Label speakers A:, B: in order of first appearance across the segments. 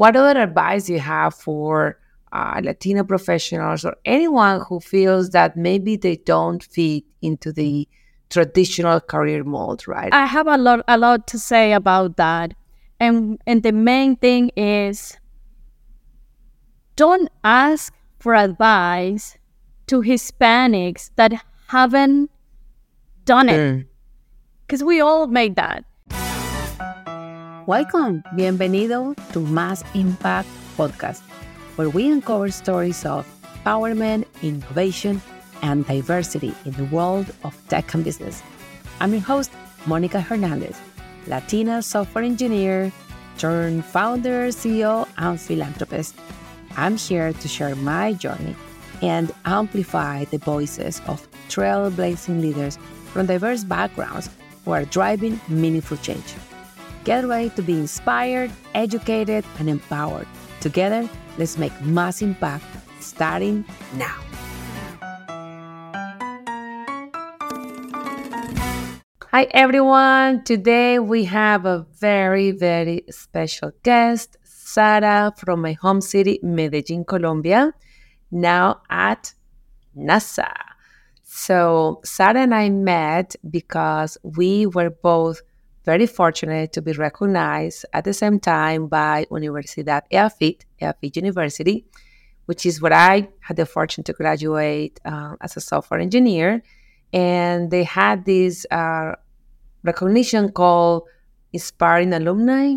A: what other advice you have for uh, Latino professionals or anyone who feels that maybe they don't fit into the traditional career mold, right?
B: I have a lot, a lot to say about that, and and the main thing is don't ask for advice to Hispanics that haven't done it, because mm. we all made that.
C: Welcome, bienvenido to Mass Impact Podcast where we uncover stories of empowerment, innovation, and diversity in the world of tech and business. I'm your host, Monica Hernandez, Latina software engineer turned founder, CEO, and philanthropist. I'm here to share my journey and amplify the voices of trailblazing leaders from diverse backgrounds who are driving meaningful change. Get ready to be inspired, educated, and empowered. Together, Let's make mass impact starting now.
A: Hi, everyone. Today we have a very, very special guest, Sara from my home city, Medellin, Colombia, now at NASA. So, Sara and I met because we were both very fortunate to be recognized at the same time by Universidad EAFIT, EAFIT University, which is where I had the fortune to graduate uh, as a software engineer. And they had this uh, recognition called Inspiring Alumni.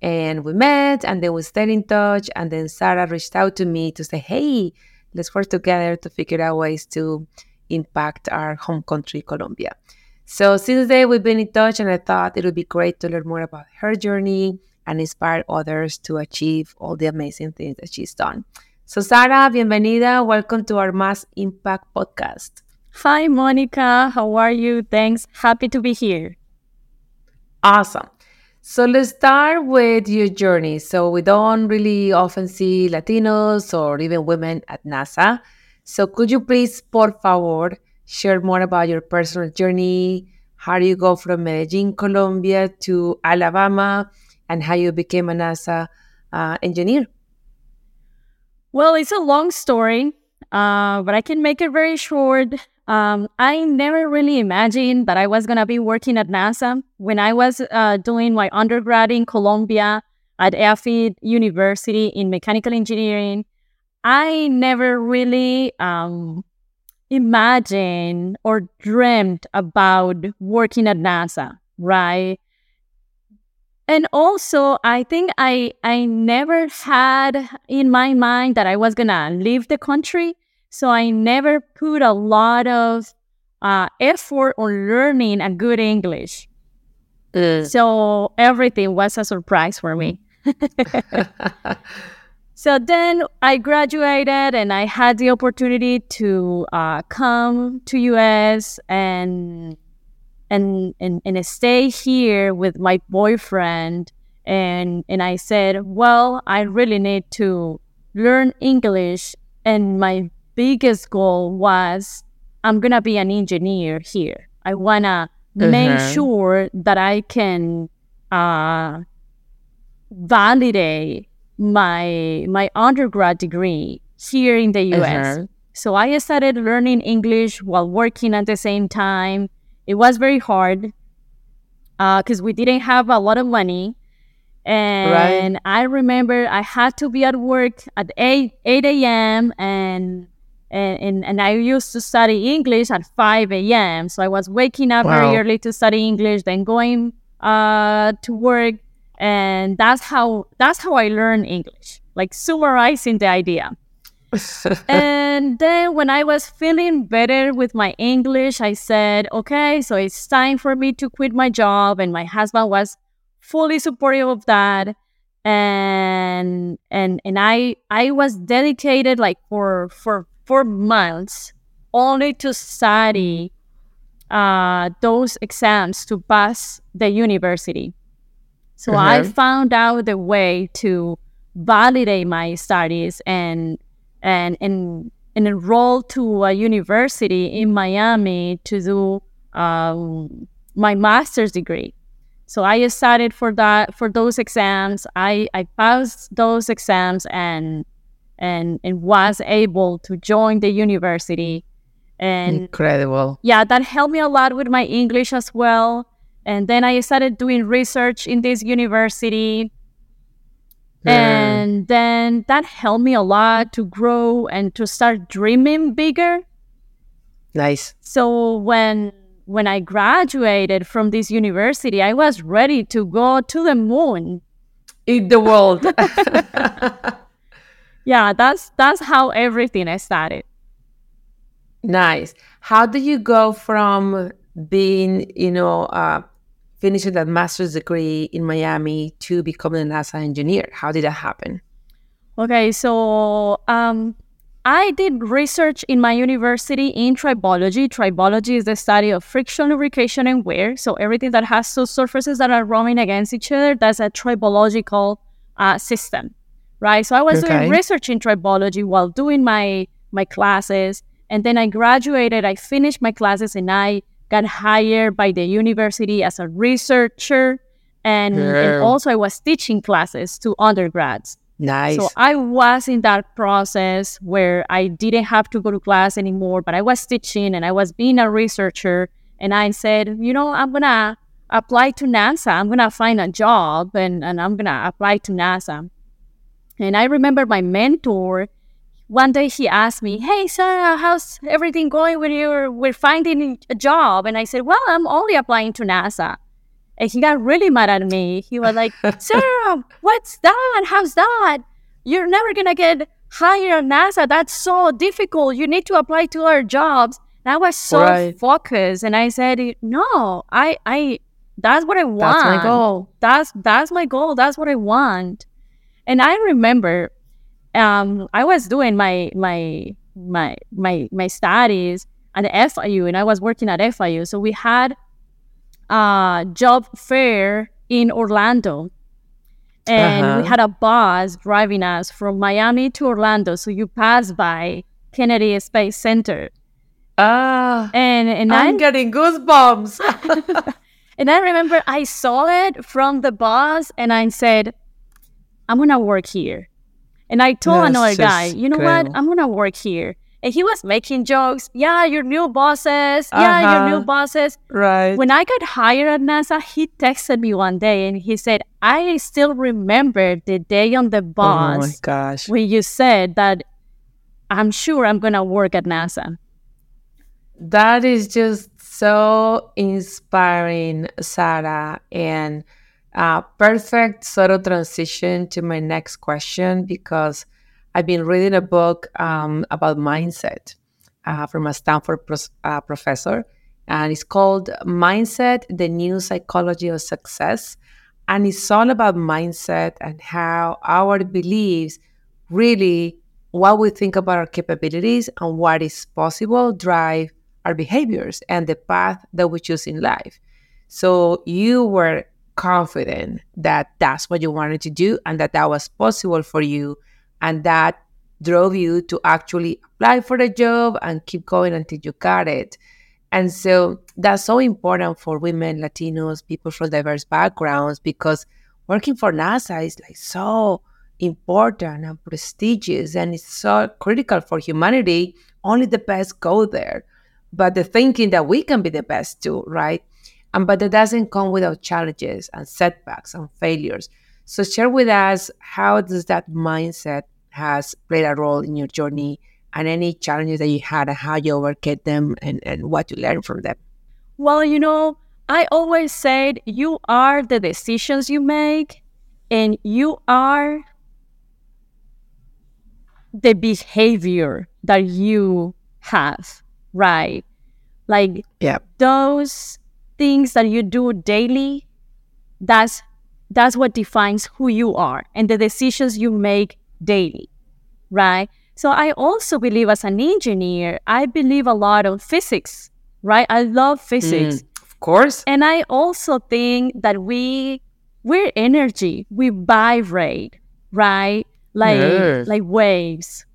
A: And we met and then we stayed in touch. And then Sara reached out to me to say, hey, let's work together to figure out ways to impact our home country, Colombia. So since then, we've been in touch, and I thought it would be great to learn more about her journey and inspire others to achieve all the amazing things that she's done. So, Sara, bienvenida. Welcome to our Mass Impact podcast.
B: Hi, Monica. How are you? Thanks. Happy to be here.
A: Awesome. So let's start with your journey. So we don't really often see Latinos or even women at NASA. So could you please, por favor, share more about your personal journey. How do you go from Medellin, Colombia to Alabama and how you became a NASA uh, engineer?
B: Well, it's a long story, uh, but I can make it very short. Um, I never really imagined that I was going to be working at NASA. When I was uh, doing my undergrad in Colombia at EAFIT University in mechanical engineering, I never really um, imagined or dreamt about working at NASA, right? And also, I think I I never had in my mind that I was gonna leave the country, so I never put a lot of uh, effort on learning a good English. Uh. So everything was a surprise for me. So then I graduated and I had the opportunity to uh, come to US and, and and and stay here with my boyfriend and and I said, well, I really need to learn English and my biggest goal was I'm going to be an engineer here. I want to uh-huh. make sure that I can uh, validate my my undergrad degree here in the US. Uh-huh. So I started learning English while working at the same time. It was very hard because uh, we didn't have a lot of money. And right. I remember I had to be at work at 8, 8 a.m. And, and, and I used to study English at 5 a.m. So I was waking up wow. very early to study English, then going uh, to work and that's how that's how I learned English, like summarizing the idea. and then when I was feeling better with my English, I said, okay, so it's time for me to quit my job. And my husband was fully supportive of that. And and and I I was dedicated like for for four months only to study uh, those exams to pass the university. So uh-huh. I found out the way to validate my studies and and and, and enroll to a university in Miami to do um, my master's degree. So I studied for that for those exams. I, I passed those exams and and and was able to join the university. And
A: incredible.
B: Yeah, that helped me a lot with my English as well. And then I started doing research in this university. And then that helped me a lot to grow and to start dreaming bigger.
A: Nice.
B: So when when I graduated from this university, I was ready to go to the moon.
A: In the world.
B: yeah, that's that's how everything started.
A: Nice. How do you go from being, you know, uh, finishing that master's degree in Miami to becoming a NASA engineer? How did that happen?
B: Okay, so um, I did research in my university in tribology. Tribology is the study of friction, lubrication, and wear. So everything that has two surfaces that are rubbing against each other, that's a tribological uh, system, right? So I was okay. doing research in tribology while doing my my classes, and then I graduated. I finished my classes, and I got hired by the university as a researcher, and, yeah. and also I was teaching classes to undergrads.
A: Nice.
B: So I was in that process where I didn't have to go to class anymore, but I was teaching and I was being a researcher. And I said, you know, I'm going to apply to NASA. I'm going to find a job and, and I'm going to apply to NASA. And I remember my mentor, one day he asked me, Hey, Sara, uh, how's everything going when you're with finding a job? And I said, Well, I'm only applying to NASA. And he got really mad at me. He was like, Sara, what's that? How's that? You're never going to get hired at NASA. That's so difficult. You need to apply to our jobs. And I was so right. focused. And I said, no, I, I, that's what I want.
A: That's my goal.
B: That's, that's my goal. That's what I want. And I remember, um, I was doing my, my, my, my, my studies at FIU and I was working at FIU. So we had a job fair in Orlando. And uh-huh. we had a bus driving us from Miami to Orlando. So you pass by Kennedy Space Center.
A: Ah,
B: and, and
A: I'm, I'm getting goosebumps.
B: and I remember I saw it from the bus and I said, I'm to work here. And I told another guy, you know what? I'm going to work here and he was making jokes. Yeah, your new bosses. Yeah, uh-huh. your new uh-huh. bosses.
A: Right.
B: When I got hired at NASA, he texted me one day and he said, I still remember the day on the bus.
A: Oh my gosh.
B: When you said that I'm sure I'm going to work at NASA.
A: That is just so inspiring, Sara. And uh, perfect sort of transition to my next question because – I've been reading a book um, about mindset uh, from a Stanford uh, professor, and it's called Mindset The New Psychology of Success. And it's all about mindset and how our beliefs really, what we think about our capabilities and what is possible, drive our behaviors and the path that we choose in life. So you were confident that that's what you wanted to do and that that was possible for you and that drove you to actually apply for the job and keep going until you got it. And so that's so important for women, Latinos, people from diverse backgrounds, because working for NASA is like so important and prestigious and it's so critical for humanity. Only the best go there. But the thinking that we can be the best too, right? And but that doesn't come without challenges and setbacks and failures. So share with us how does that mindset has played a role in your journey and any challenges that you had and how you overcame them and, and what you learned from them?
B: Well, you know, I always said you are the decisions you make and you are the behavior that you have, right? Like
A: yeah.
B: those things that you do daily, that's that's what defines who you are and the decisions you make daily, right? So I also believe as an engineer, I believe a lot of physics, right? I love physics. Mm,
A: of course.
B: And I also think that we we're energy. We vibrate, right? Like yes. like waves.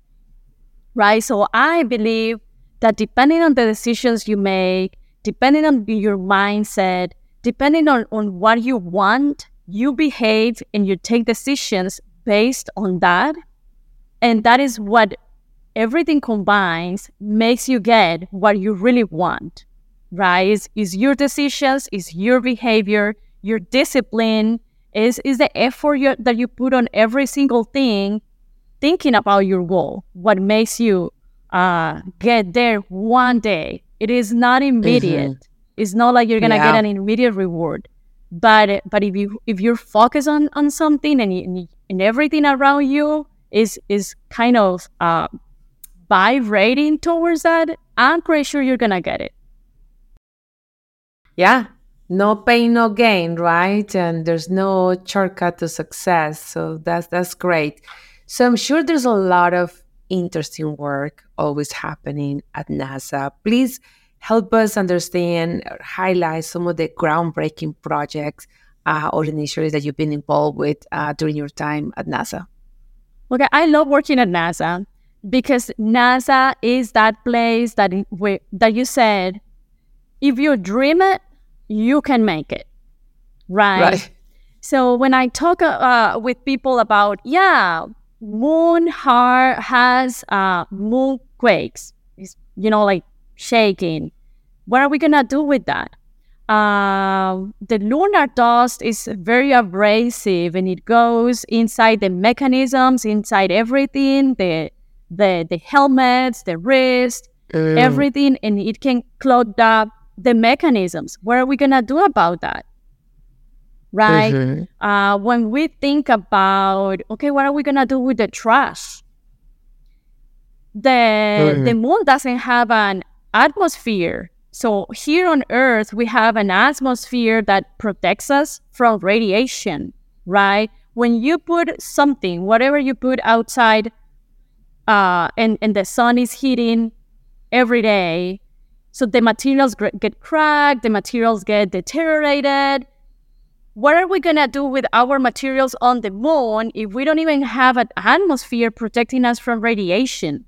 B: Right? So I believe that depending on the decisions you make, depending on your mindset, depending on, on what you want, you behave and you take decisions based on that. And that is what everything combines makes you get what you really want, right? Is, is your decisions, is your behavior, your discipline, is, is the effort you, that you put on every single thing, thinking about your goal, what makes you uh, get there one day. It is not immediate. Mm-hmm. It's not like you're gonna yeah. get an immediate reward. But but if you if you're focused on on something and you, and everything around you is is kind of uh, vibrating towards that, I'm pretty sure you're gonna get it.
A: Yeah, no pain, no gain, right? And there's no shortcut to success. So that's that's great. So I'm sure there's a lot of interesting work always happening at NASA. Please help us understand or highlight some of the groundbreaking projects uh, or initiatives that you've been involved with uh, during your time at NASA.
B: Okay, I love working at NASA because NASA is that place that where that you said, if you dream it, you can make it, right? right. So when I talk uh, with people about, yeah, moon har- has uh, moon quakes. It's, you know, like shaking. What are we gonna do with that? Uh, the lunar dust is very abrasive and it goes inside the mechanisms, inside everything, the the the helmets, the wrist, everything, and it can clog up the mechanisms. What are we gonna do about that? Right? Mm-hmm. Uh, when we think about okay, what are we gonna do with the trash? The mm-hmm. the moon doesn't have an atmosphere. So here on Earth, we have an atmosphere that protects us from radiation, right? When you put something, whatever you put outside uh, and, and the sun is hitting every day. So the materials get cracked, the materials get deteriorated. What are we going to do with our materials on the moon if we don't even have an atmosphere protecting us from radiation?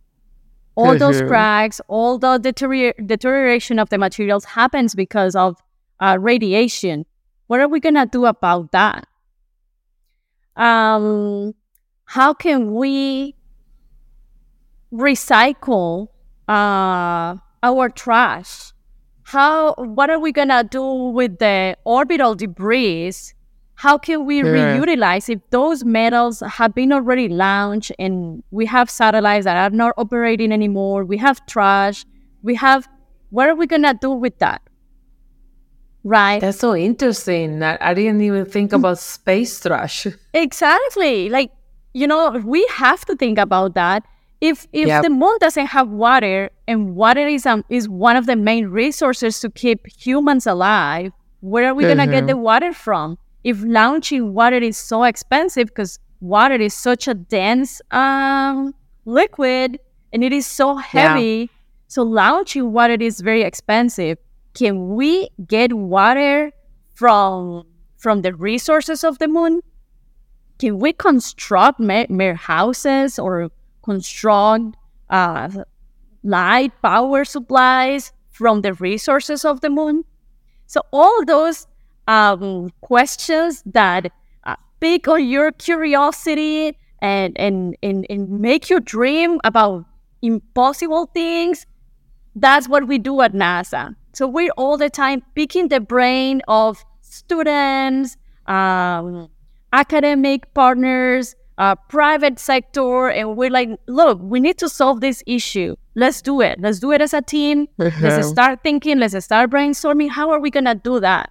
B: All those cracks, all the deterior- deterioration of the materials happens because of uh, radiation. What are we going to do about that? Um, how can we recycle uh, our trash? How? What are we gonna do with the orbital debris? How can we yeah. reutilize if those metals have been already launched and we have satellites that are not operating anymore? We have trash. We have. What are we gonna do with that? Right.
A: That's so interesting. I didn't even think mm. about space trash.
B: Exactly. Like you know, we have to think about that if if yep. the moon doesn't have water and water is um, is one of the main resources to keep humans alive, where are we mm-hmm. gonna get mm-hmm. the water from? If launching water is so expensive because water is such a dense um, liquid and it is so heavy, yeah. so launching water is very expensive. Can we get water from from the resources of the moon? Can we construct mere houses or construct uh, light power supplies from the resources of the moon? So all those um, questions that uh, pique on your curiosity and, and, and, and make you dream about impossible things, that's what we do at NASA. So we're all the time picking the brain of students, um, academic partners, uh, private sector, and we're like, look, we need to solve this issue. Let's do it. Let's do it as a team. Let's start thinking. Let's start brainstorming. How are we gonna do that?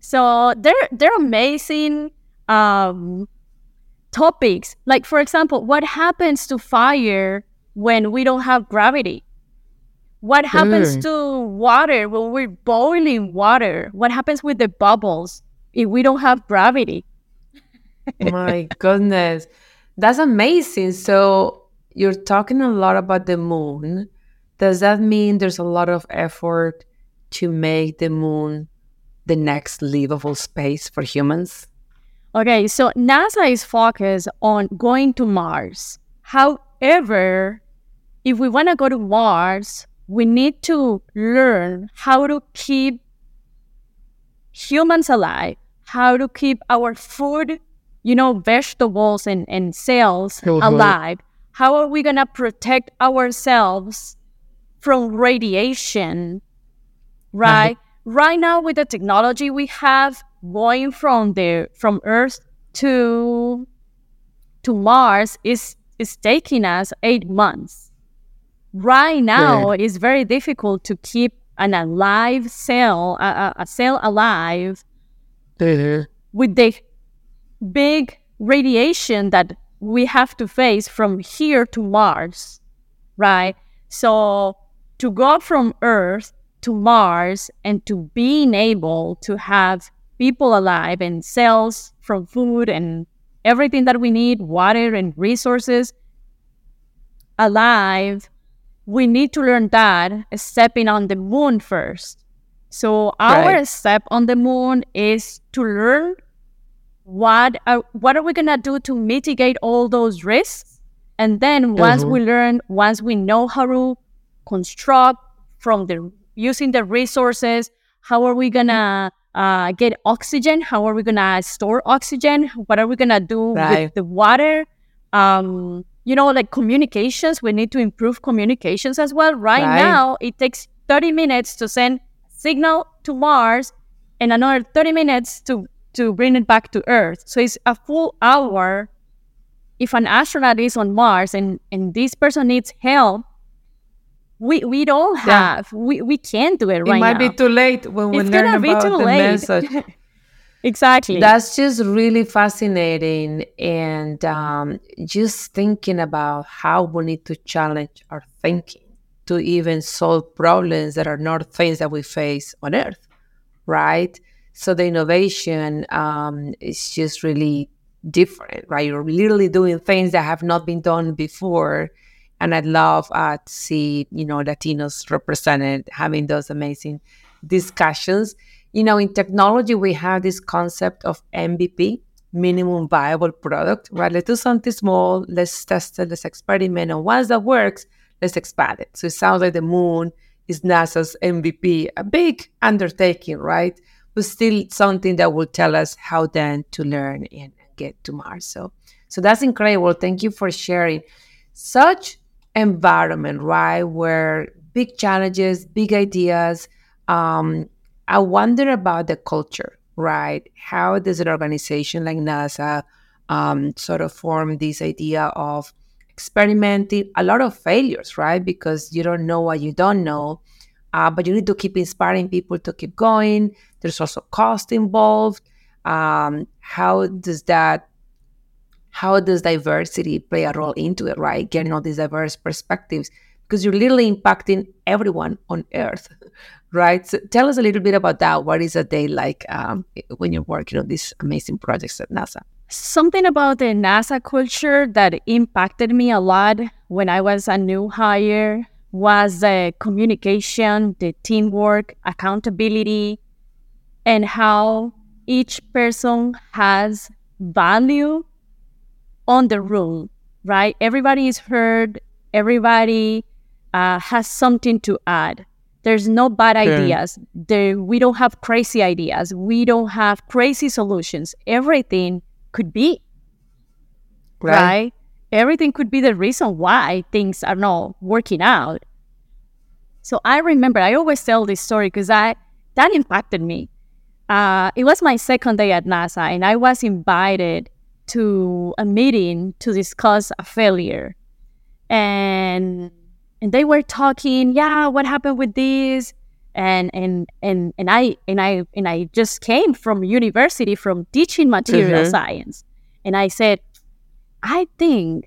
B: So they're they're amazing um, topics. Like for example, what happens to fire when we don't have gravity? What happens mm. to water when we're boiling water? What happens with the bubbles if we don't have gravity?
A: My goodness. That's amazing. So you're talking a lot about the moon. Does that mean there's a lot of effort to make the moon the next livable space for humans?
B: Okay, so NASA is focused on going to Mars. However, if we want to go to Mars, we need to learn how to keep humans alive, how to keep our food, you know, vegetables and, and cells mm-hmm. alive. How are we going to protect ourselves from radiation? Right? right now with the technology we have going from the from Earth to to Mars is is taking us eight months. Right now, yeah. it's very difficult to keep an alive cell, a, a cell alive, with the big radiation that we have to face from here to Mars, right? So to go from Earth to Mars and to being able to have people alive and cells from food and everything that we need, water and resources alive, we need to learn that stepping on the moon first. So our right. step on the moon is to learn what are, what are we gonna do to mitigate all those risks, and then once mm-hmm. we learn, once we know how to construct from the using the resources, how are we gonna uh, get oxygen? How are we gonna store oxygen? What are we gonna do right. with the water? Um, you know, like communications. We need to improve communications as well. Right, right now, it takes 30 minutes to send signal to Mars, and another 30 minutes to to bring it back to Earth. So it's a full hour. If an astronaut is on Mars and and this person needs help, we we don't have yeah. we we can't do it right
A: it might
B: now.
A: be too late when we
B: it's
A: learn about
B: the
A: late. message
B: exactly
A: that's just really fascinating and um, just thinking about how we need to challenge our thinking to even solve problems that are not things that we face on earth right so the innovation um, is just really different right you're literally doing things that have not been done before and I'd love uh, to see you know Latinos represented having those amazing discussions. You know, in technology, we have this concept of MVP, minimum viable product, right? Let's do something small, let's test it, let's experiment, and once that works, let's expand it. So it sounds like the moon is NASA's MVP, a big undertaking, right? But still something that will tell us how then to learn and get to Mars. So, so that's incredible. Thank you for sharing such environment, right? Where big challenges, big ideas. Um, I wonder about the culture, right? How does an organization like NASA um, sort of form this idea of experimenting? A lot of failures, right? Because you don't know what you don't know, uh, but you need to keep inspiring people to keep going. There's also cost involved. Um, how does that how does diversity play a role into it, right? Getting all these diverse perspectives because you're literally impacting everyone on Earth, right? So tell us a little bit about that. What is a day like um, when you're working on these amazing projects at NASA?
B: Something about the NASA culture that impacted me a lot when I was a new hire was the communication, the teamwork, accountability, and how each person has value on the room, right? Everybody is heard. Everybody uh, has something to add. There's no bad ideas. There, we don't have crazy ideas. We don't have crazy solutions. Everything could be right. right? Everything could be the reason why things are not working out. So I remember I always tell this story because I that impacted me. Uh, it was my second day at NASA, and I was invited to a meeting to discuss a failure. And and they were talking, yeah, what happened with this? And and and and I and I and I just came from university from teaching material mm-hmm. science. And I said, I think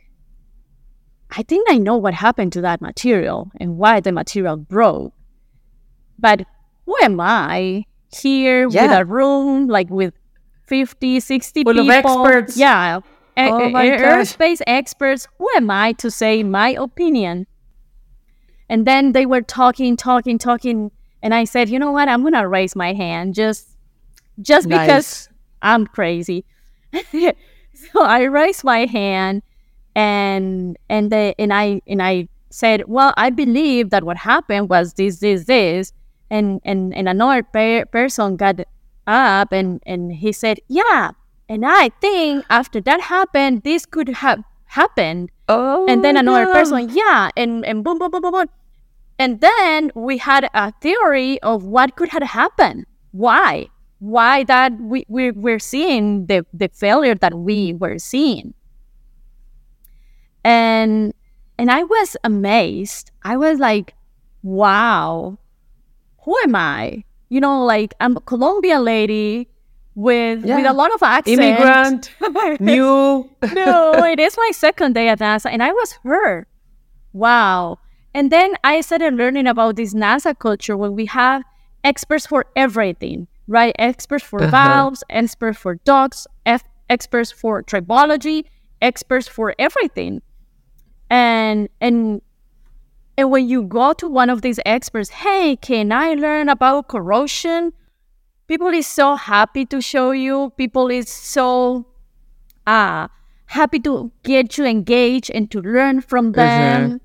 B: I think I know what happened to that material and why the material broke. But who am I here yeah. with a room like with 50, 60 Full people.
A: Experts.
B: Yeah. Oh a- a- aerospace experts. Who am I to say my opinion? And then they were talking, talking, talking. And I said, you know what? I'm going to raise my hand just, just nice. because I'm crazy. so I raised my hand and, and, the, and I, and I said, well, I believe that what happened was this, this, this. And, and, and another per- person got up and, and he said, Yeah. And I think after that happened, this could have happened.
A: Oh,
B: and then oh, another
A: no.
B: person, yeah, and, and boom, boom, boom, boom, boom. And then we had a theory of what could have happened. Why? Why that we, we, we're seeing the, the failure that we mm-hmm. were seeing. And and I was amazed. I was like, wow, who am I? You know, like I'm a Colombian lady with
A: Yeah.
B: with a lot of accent.
A: immigrant, new.
B: no, it is my second day at NASA, and I was hurt. Wow. And then I started learning about this NASA culture where we have experts for everything, right? Experts for
A: Uh-huh.
B: valves, experts for dogs, F- experts for tribology, experts for everything. And and and when you go to one of these experts, hey, can I learn about corrosion? People is so happy to show you. People is so uh happy to get you engaged and to learn from them.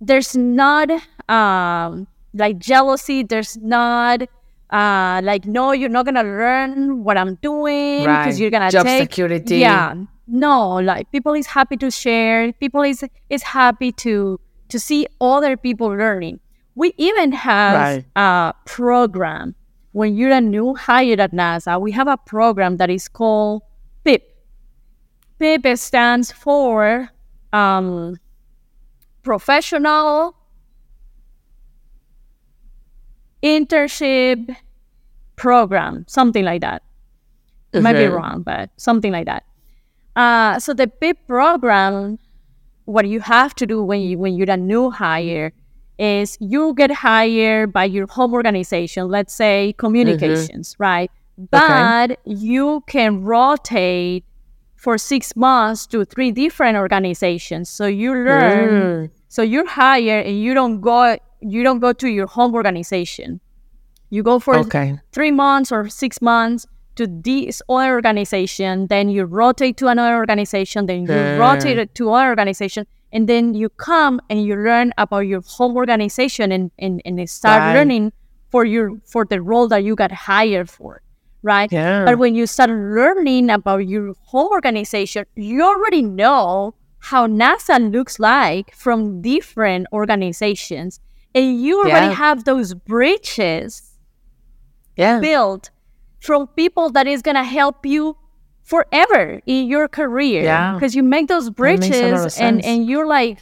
B: There's not um like jealousy. There's not uh like no, you're not gonna learn what I'm doing because
A: Right.
B: you're gonna
A: Job
B: take
A: security.
B: Yeah, no, like people is happy to share. People is is happy to to see other people learning. We even have
A: Right.
B: a program when you're a new hire at NASA. We have a program that is called PIP. PIP stands for um, Professional Internship Program, something like that. It might be wrong, but something like that. Uh, so the PIP program, what you have to do when you when you're a new hire is you get hired by your home organization, let's say communications, right? But you can rotate for six months to three different organizations. So you learn
A: Mm.
B: so you're hired and you don't go you don't go to your home organization. You go for
A: Okay.
B: three months or six months to this other organization, then you rotate to another organization, then you
A: Hmm.
B: rotate it to another organization, and then you come and you learn about your home organization and, and, and start
A: Right.
B: learning for your for the role that you got hired for. Right?
A: Yeah.
B: But when you start learning about your home organization, you already know how NASA looks like from different organizations. And you already
A: Yeah.
B: have those bridges
A: Yeah.
B: built from people that is going to help you forever in your career
A: Yeah.
B: because you make those
A: makes a lot of
B: bridges and and you're like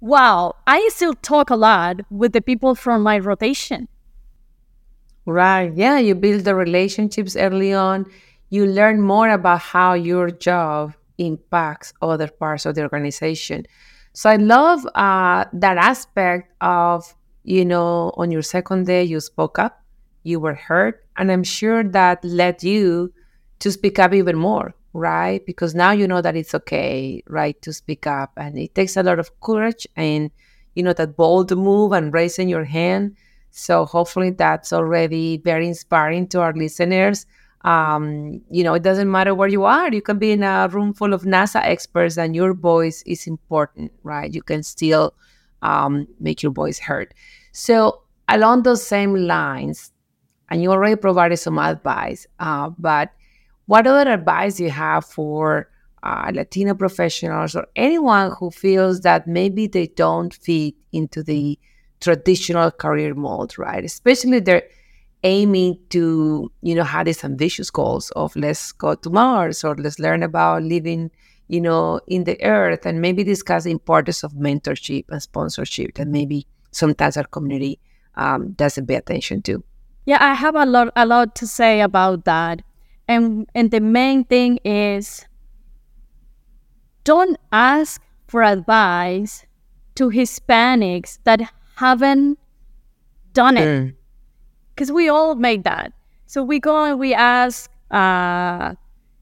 B: wow i still talk a lot with the people from my rotation
A: Right. Yeah. You build the relationships early on. You learn more about how your job impacts other parts of the organization. So I love uh, that aspect of, you know, on your second day, you spoke up, you were heard. And I'm sure that led you to speak up even more, right? Because now you know that it's okay, right, to speak up. And it takes a lot of courage and, you know, that bold move and raising your hand. So hopefully that's already very inspiring to our listeners. Um, you know, it doesn't matter where you are. You can be in a room full of NASA experts, and your voice is important, right? You can still um, make your voice heard. So along those same lines, and you already provided some advice, uh, but what other advice do you have for uh, Latino professionals or anyone who feels that maybe they don't fit into the traditional career mold, right? Especially if they're aiming to, you know, have these ambitious goals of let's go to Mars or let's learn about living, you know, in the earth and maybe discuss the importance of mentorship and sponsorship that maybe sometimes our community um, doesn't pay attention to.
B: yeah i have a lot a lot to say about that. And and the main thing is don't ask for advice to hispanics that haven't done it because we all made that. So we go and we ask, uh,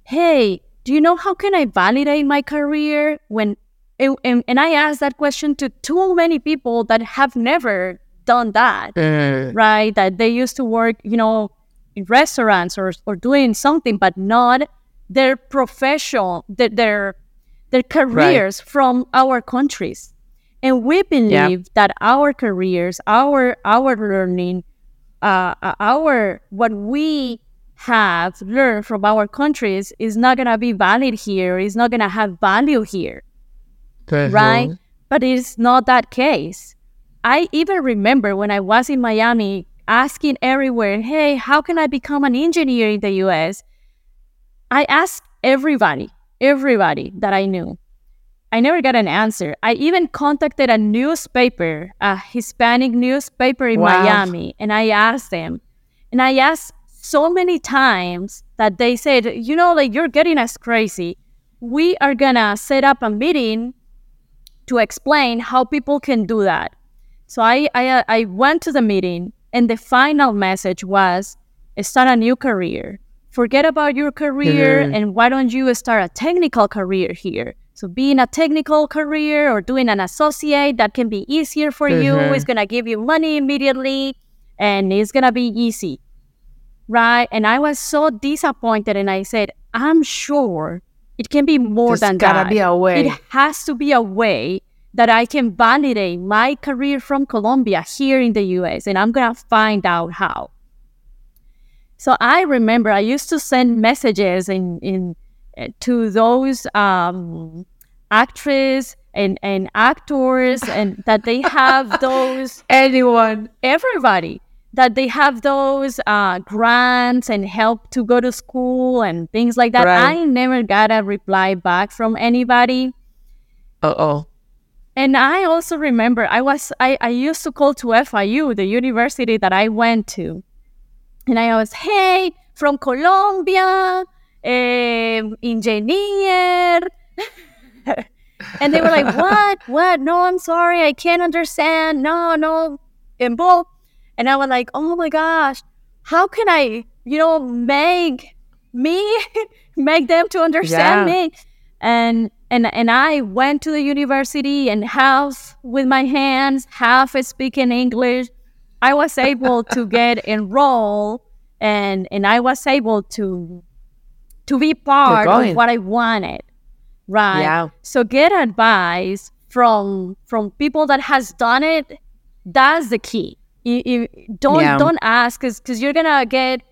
B: "Hey, do you know how can I validate my career?" When and, and, I ask that question to too many people that have never done that, eh, eh, eh, right? That they used to work, you know, in restaurants or or doing something, but not their professional, their their, their careers from our countries. And we believe that our careers, our our learning uh, uh, our what we have learned from our countries is not gonna be valid here. It's not gonna have value here, right? But it's not that case. I even remember when I was in Miami asking everywhere, "Hey, how can I become an engineer in the U.S.?" I asked everybody, everybody that I knew. I never got an answer. I even contacted a newspaper, a Hispanic newspaper in wow. Miami, and I asked them. And I asked so many times that they said, you know, like you're getting us crazy. We are gonna set up a meeting to explain how people can do that. So I, I, uh, I went to the meeting, and the final message was start a new career. Forget about your career, mm-hmm. and why don't you start a technical career here? So being a technical career or doing an associate that can be easier for mm-hmm. you. It's gonna give you money immediately and it's gonna be easy. Right. And I was so disappointed and I said, I'm sure it can be more There's than
A: gotta
B: that.
A: be a way.
B: It has to be a way that I can validate my career from Colombia here in the US and I'm gonna find out how. So I remember I used to send messages in in to those um, actors and, and actors and that they have those
A: anyone.
B: Everybody. That they have those uh, grants and help to go to school and things like that. Right. i never got a reply back from anybody.
A: Uh-oh.
B: And i also remember i was I, I used to call to fiu the university that i went to and i was hey from colombia eh, engineer. and they were like, what? What? No, I'm sorry. I can't understand. No, no. And both. And I was like, oh my gosh, how can I, you know, make me, make them to understand yeah. me? And and and I went to the university and half with my hands, half speaking English. I was able to get enrolled and and I was able to to be part of what I wanted. Right. Yeah. So get advice from from people that has done it. That's the key. You, you don't yeah. don't ask because you're gonna get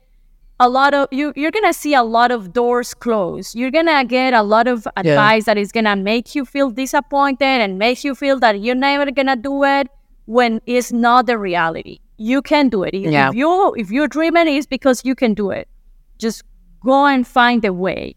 B: a lot of you you're gonna see a lot of doors close you're gonna get a lot of advice yeah. that is gonna make you feel disappointed and makes you feel that you're never gonna do it when it's not the reality you can do it if, yeah. if you if you're dreaming it's because you can do it just go and find a way.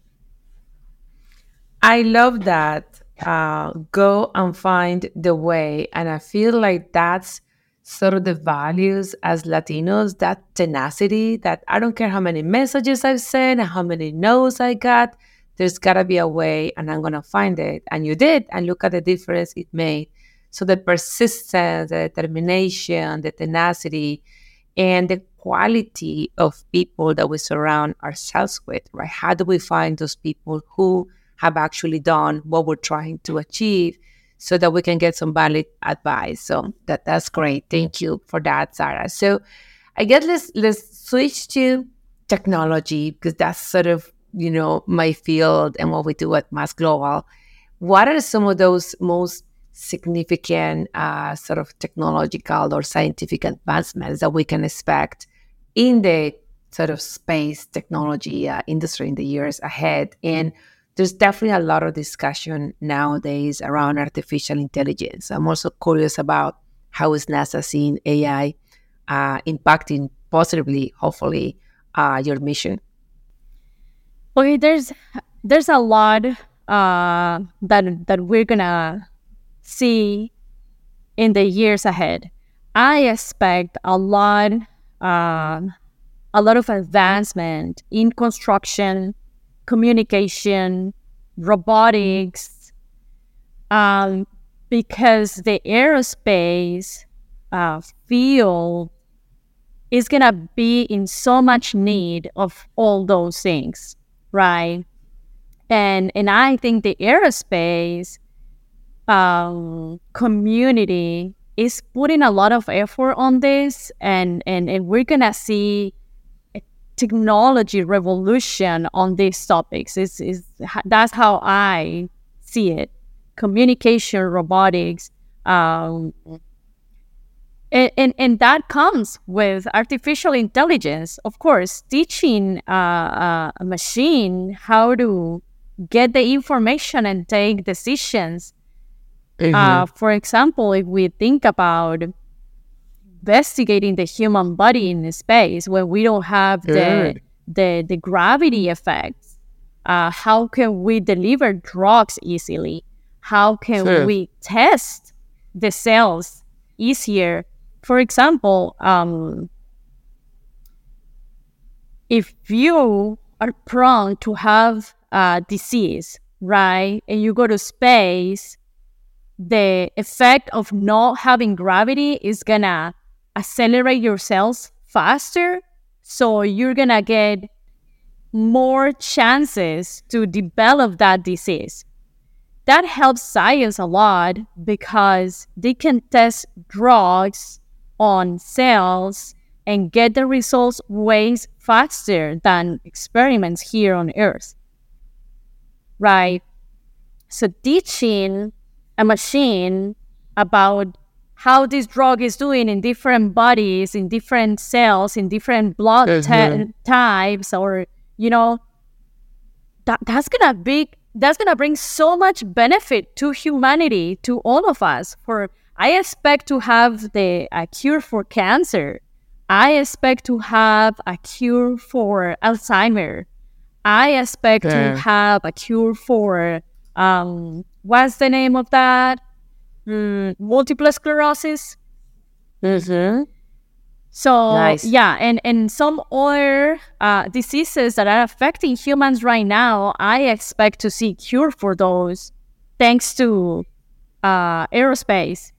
A: I love that. Uh, go and find the way. And I feel like that's sort of the values as Latinos, that tenacity that I don't care how many messages I've sent and how many no's I got, there's got to be a way and I'm going to find it. And you did. And look at the difference it made. So the persistence, the determination, the tenacity, and the quality of people that we surround ourselves with, right? How do we find those people who have actually done what we're trying to achieve so that we can get some valid advice? So that that's great. Thank you for that, Sara. So I guess let's let's switch to technology because that's sort of you know my field and what we do at Mass Global. What are some of those most significant uh, sort of technological or scientific advancements that we can expect in the sort of space technology uh, industry in the years ahead. And there's definitely a lot of discussion nowadays around artificial intelligence. I'm also curious about how is NASA seeing AI uh, impacting positively, hopefully, uh, your mission.
B: Okay, there's there's a lot uh, that that we're gonna see in the years ahead. I expect a lot uh, a lot of advancement in construction, communication, robotics, um, because the aerospace uh, field is to be in so much need of all those things, right? And and I think the aerospace um, community is putting a lot of effort on this and, and, and we're gonna see a technology revolution on these topics is is that's how i see it. Communication robotics um, and, and, and that comes with artificial intelligence of course teaching uh, uh, a machine how to get the information and take decisions mm-hmm. uh, for example if we think about investigating the human body in space where we don't have the, the, the gravity effects uh, how can we deliver drugs easily how can sure. we test the cells easier for example, um, if you are prone to have a disease, right, and you go to space, the effect of not having gravity is gonna accelerate your cells faster. So you're gonna get more chances to develop that disease. That helps science a lot because they can test drugs on cells and get the results way faster than experiments here on Earth. Right? So, teaching a machine about how this drug is doing in different bodies, in different cells, in different blood ta- types, or, you know, that, that's gonna be that's gonna bring so much benefit to humanity, to all of us, for I expect to have the a cure for cancer. I expect to have a cure for Alzheimer. I expect to have a cure for um, what's the name of that? Mm, multiple sclerosis.
A: Mm-hmm.
B: So nice. yeah, and and some other uh, diseases that are affecting humans right now, I expect to see cure for those, thanks to uh, aerospace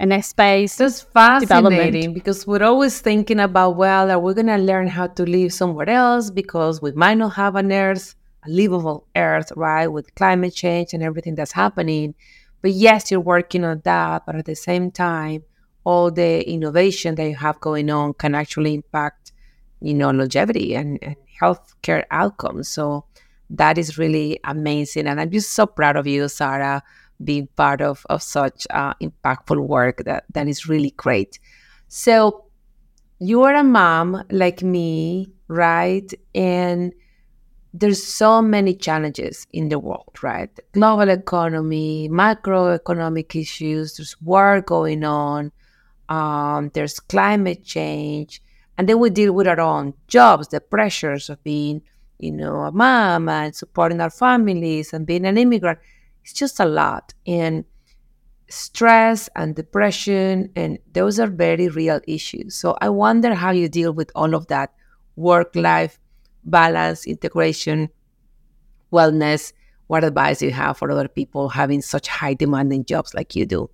B: and space.
A: That's fascinating because we're always thinking about, well, are we going to learn how to live somewhere else because we might not have an Earth, livable Earth, right, with climate change and everything that's happening. But yes, you're working on that, but at the same time, all the innovation that you have going on can actually impact, you know, longevity and, and healthcare outcomes. So that is really amazing. And I'm just so proud of you, Sara, being part of, of such uh, impactful work that, that is really great. So you are a mom like me, right? And there's so many challenges in the world, right? Global economy, macroeconomic issues, there's war going on, um, there's climate change, and then we deal with our own jobs, the pressures of being, you know, a mom and supporting our families and being an immigrant it's just a lot. And stress and depression, and those are very real issues. So I wonder how you deal with all of that work life balance, integration, wellness. What advice do you have for other people having such high demanding jobs like you do?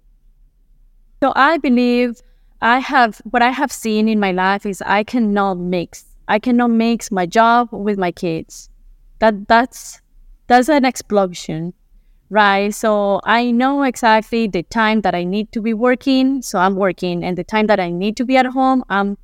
B: So I believe I have what I have seen in my life is I cannot mix. I cannot mix my job with my kids. That that's that's an explosion right? So I know exactly the time that I need to be working, so I'm working, and the time that I need to be at home, I'm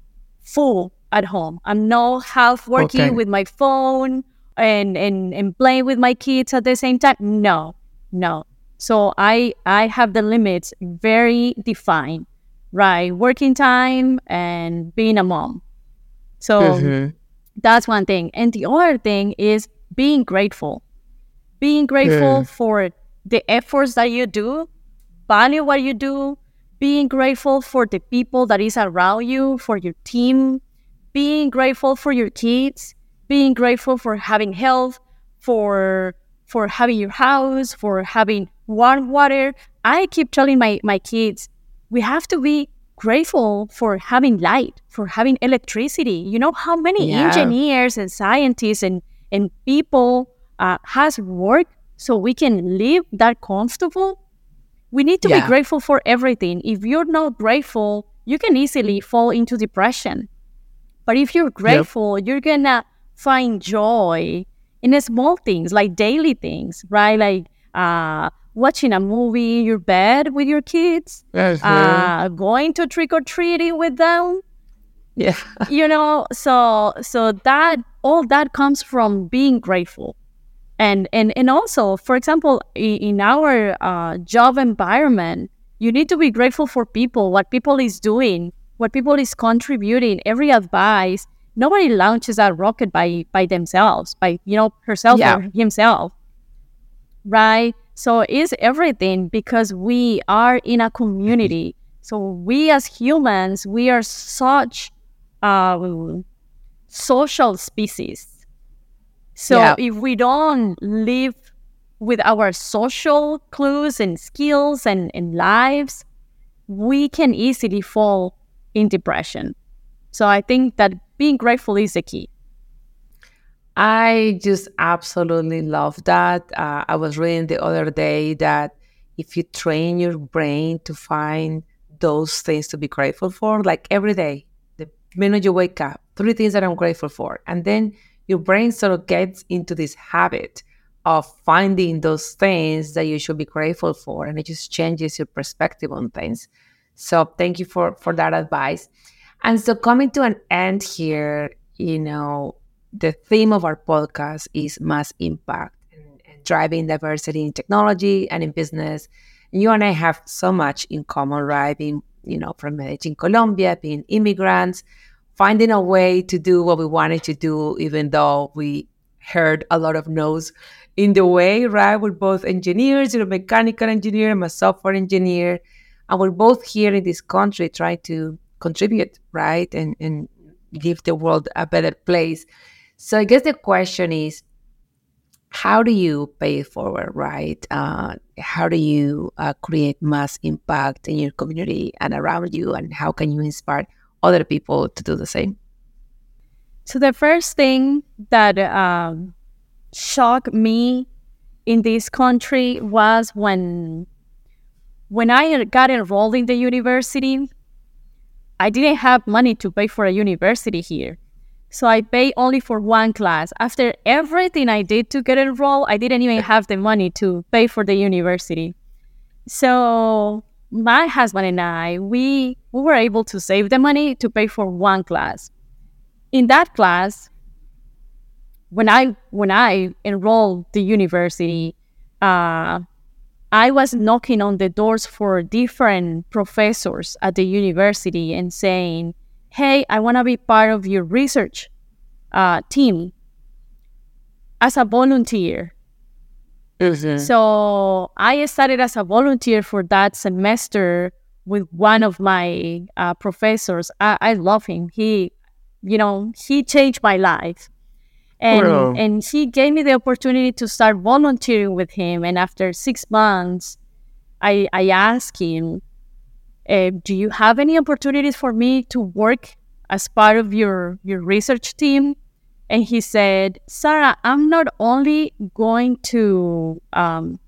B: full at home. I'm not half working okay. with my phone and, and and playing with my kids at the same time. No, no. So I I have the limits very defined, right? Working time and being a mom. So mm-hmm. that's one thing. And the other thing is being grateful being grateful yeah. for the efforts that you do, value what you do, being grateful for the people that is around you, for your team, being grateful for your kids, being grateful for having health, for for having your house, for having warm water. I keep telling my, my kids, we have to be grateful for having light, for having electricity. You know how many yeah. engineers and scientists and, and people uh, has worked so we can live that comfortable. We need to yeah. be grateful for everything. If you're not grateful, you can easily fall into depression. But if you're grateful, yep. you're gonna find joy in small things, like daily things, right? Like uh, watching a movie in your bed with your kids, uh, going to trick or treating with them.
A: Yeah,
B: you know, so so that all that comes from being grateful and and and also for example in our uh, job environment you need to be grateful for people, what people is doing, what people is contributing, every advice. Nobody launches a rocket by by themselves, by you know herself yeah. or himself, right? So it's everything because we are in a community. So we as humans, we are such uh, social species. So yeah. if we don't live with our social clues and skills and, and lives, we can easily fall in depression. So I think that being grateful is the key.
A: I just absolutely love that. Uh, I was reading the other day that if you train your brain to find those things to be grateful for, like every day, the minute you wake up, three things that I'm grateful for, and then your brain sort of gets into this habit of finding those things that you should be grateful for, and it just changes your perspective on things. So thank you for for that advice. And so coming to an end here, you know, the theme of our podcast is mass impact and, and driving diversity in technology and in business. You and I have so much in common, right? Being, you know, from Medellin, Colombia, being immigrants, finding a way to do what we wanted to do, even though we heard a lot of no's in the way, right? We're both engineers, you're a mechanical engineer, I'm a software engineer, and we're both here in this country trying to contribute, right? And, and give the world a better place. So I guess the question is, how do you pay it forward, right? Uh, how do you uh, create mass impact in your community and around you, and how can you inspire other people to do the same?
B: So the first thing that um, shocked me in this country was when when I got enrolled in the university. I didn't have money to pay for a university here. So I paid only for one class. After everything I did to get enrolled, I didn't even have the money to pay for the university. So my husband and I, we, we were able to save the money to pay for one class. In that class, when I when I enrolled the university, uh, I was knocking on the doors for different professors at the university and saying, hey, I want to be part of your research uh, team as a volunteer. Mm-hmm. So I started as a volunteer for that semester with one of my uh, professors. I-, I love him. He, you know, he changed my life. And, and he gave me the opportunity to start volunteering with him. And after six months, I, I asked him, uh, do you have any opportunities for me to work as part of your your research team and he said sara i'm not only going to um,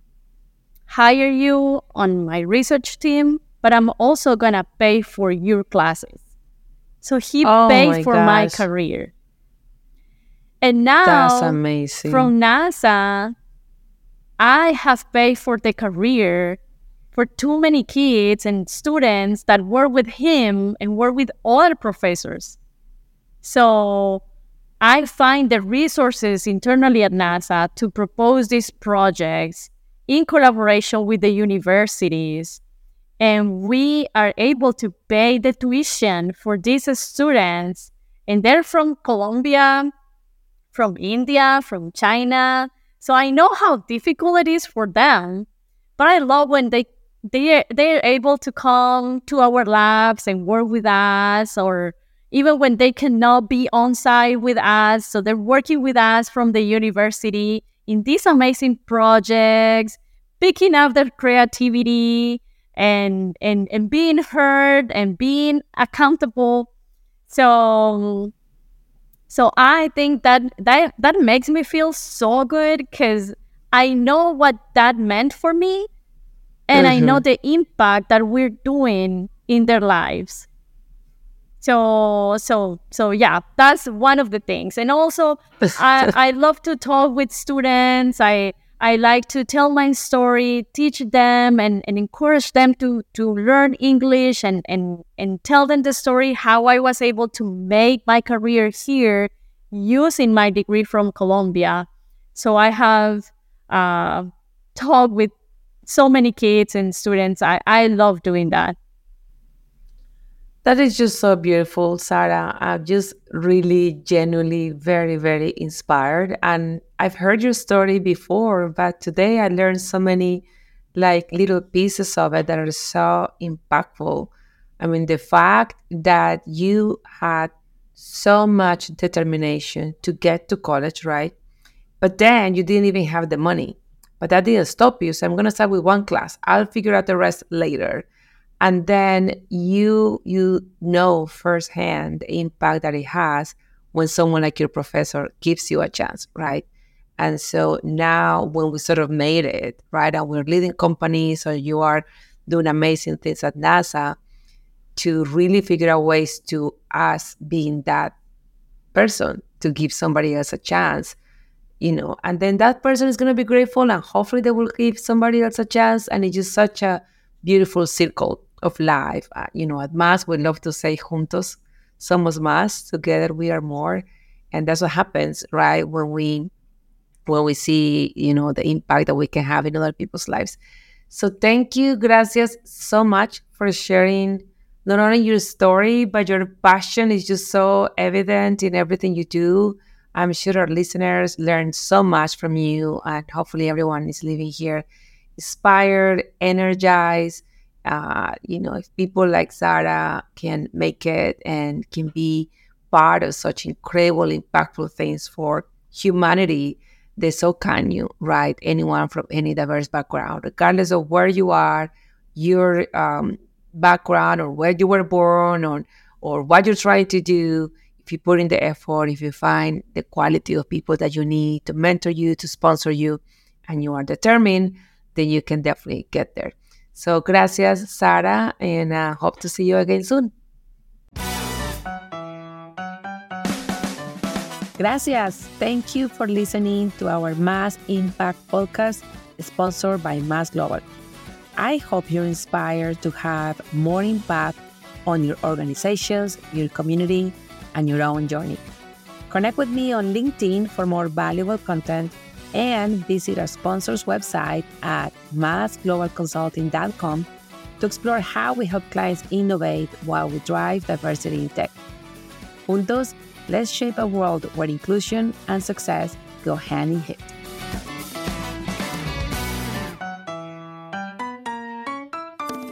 B: hire you on my research team but i'm also going to pay for your classes so he oh paid my for gosh. my career and now
A: that's amazing
B: from nasa i have paid for the career for too many kids and students that work with him and work with other professors. So I find the resources internally at NASA to propose these projects in collaboration with the universities. And we are able to pay the tuition for these students. And they're from Colombia, from India, from China. So I know how difficult it is for them. But I love when they they they're able to come to our labs and work with us or even when they cannot be on site with us so they're working with us from the university in these amazing projects picking up their creativity and and and being heard and being accountable so so i think that that that makes me feel so good because i know what that meant for me and mm-hmm. I know mm-hmm. the impact that we're doing in their lives. So so so yeah, that's one of the things. And also I, I love to talk with students. I I like to tell my story, teach them and, and encourage them to to learn English and, and and tell them the story how I was able to make my career here using my degree from Colombia. So I have uh, talked with so many kids and students. I, I love doing that.
A: That is just so beautiful, Sara. I'm just really genuinely very, very inspired. And I've heard your story before, but today I learned so many like little pieces of it that are so impactful. I mean, the fact that you had so much determination to get to college, right? But then you didn't even have the money. But that didn't stop you. So I'm going to start with one class. I'll figure out the rest later and then you you know firsthand the impact that it has when someone like your professor gives you a chance right? And so now when we sort of made it right and we're leading companies or you are doing amazing things at nasa to really figure out ways to us being that person to give somebody else a chance you know and then that person is going to be grateful and hopefully they will give somebody else a chance and it's just such a beautiful circle of life. Uh, you know, at Mass, we love to say juntos, somos más, together we are more. And that's what happens, right? When we when we see, you know, the impact that we can have in other people's lives. So thank you, gracias so much for sharing not only your story, but your passion is just so evident in everything you do. I'm sure our listeners learned so much from you, and hopefully everyone is living here inspired, energized. Uh, you know, if people like Sara can make it and can be part of such incredible, impactful things for humanity, then so can you, right? Anyone from any diverse background, regardless of where you are, your um, background, or where you were born, or or what you're trying to do. If you put in the effort, if you find the quality of people that you need to mentor you, to sponsor you, and you are determined, then you can definitely get there. So, gracias, Sara, and uh, hope to see you again soon.
C: Gracias. Thank you for listening to our Mass Impact podcast sponsored by Mass Global. I hope you're inspired to have more impact on your organizations, your community, and your own journey. Connect with me on LinkedIn for more valuable content and visit our sponsor's website at massglobalconsulting.com to explore how we help clients innovate while we drive diversity in tech. Juntos, let's shape a world where inclusion and success go hand in hand.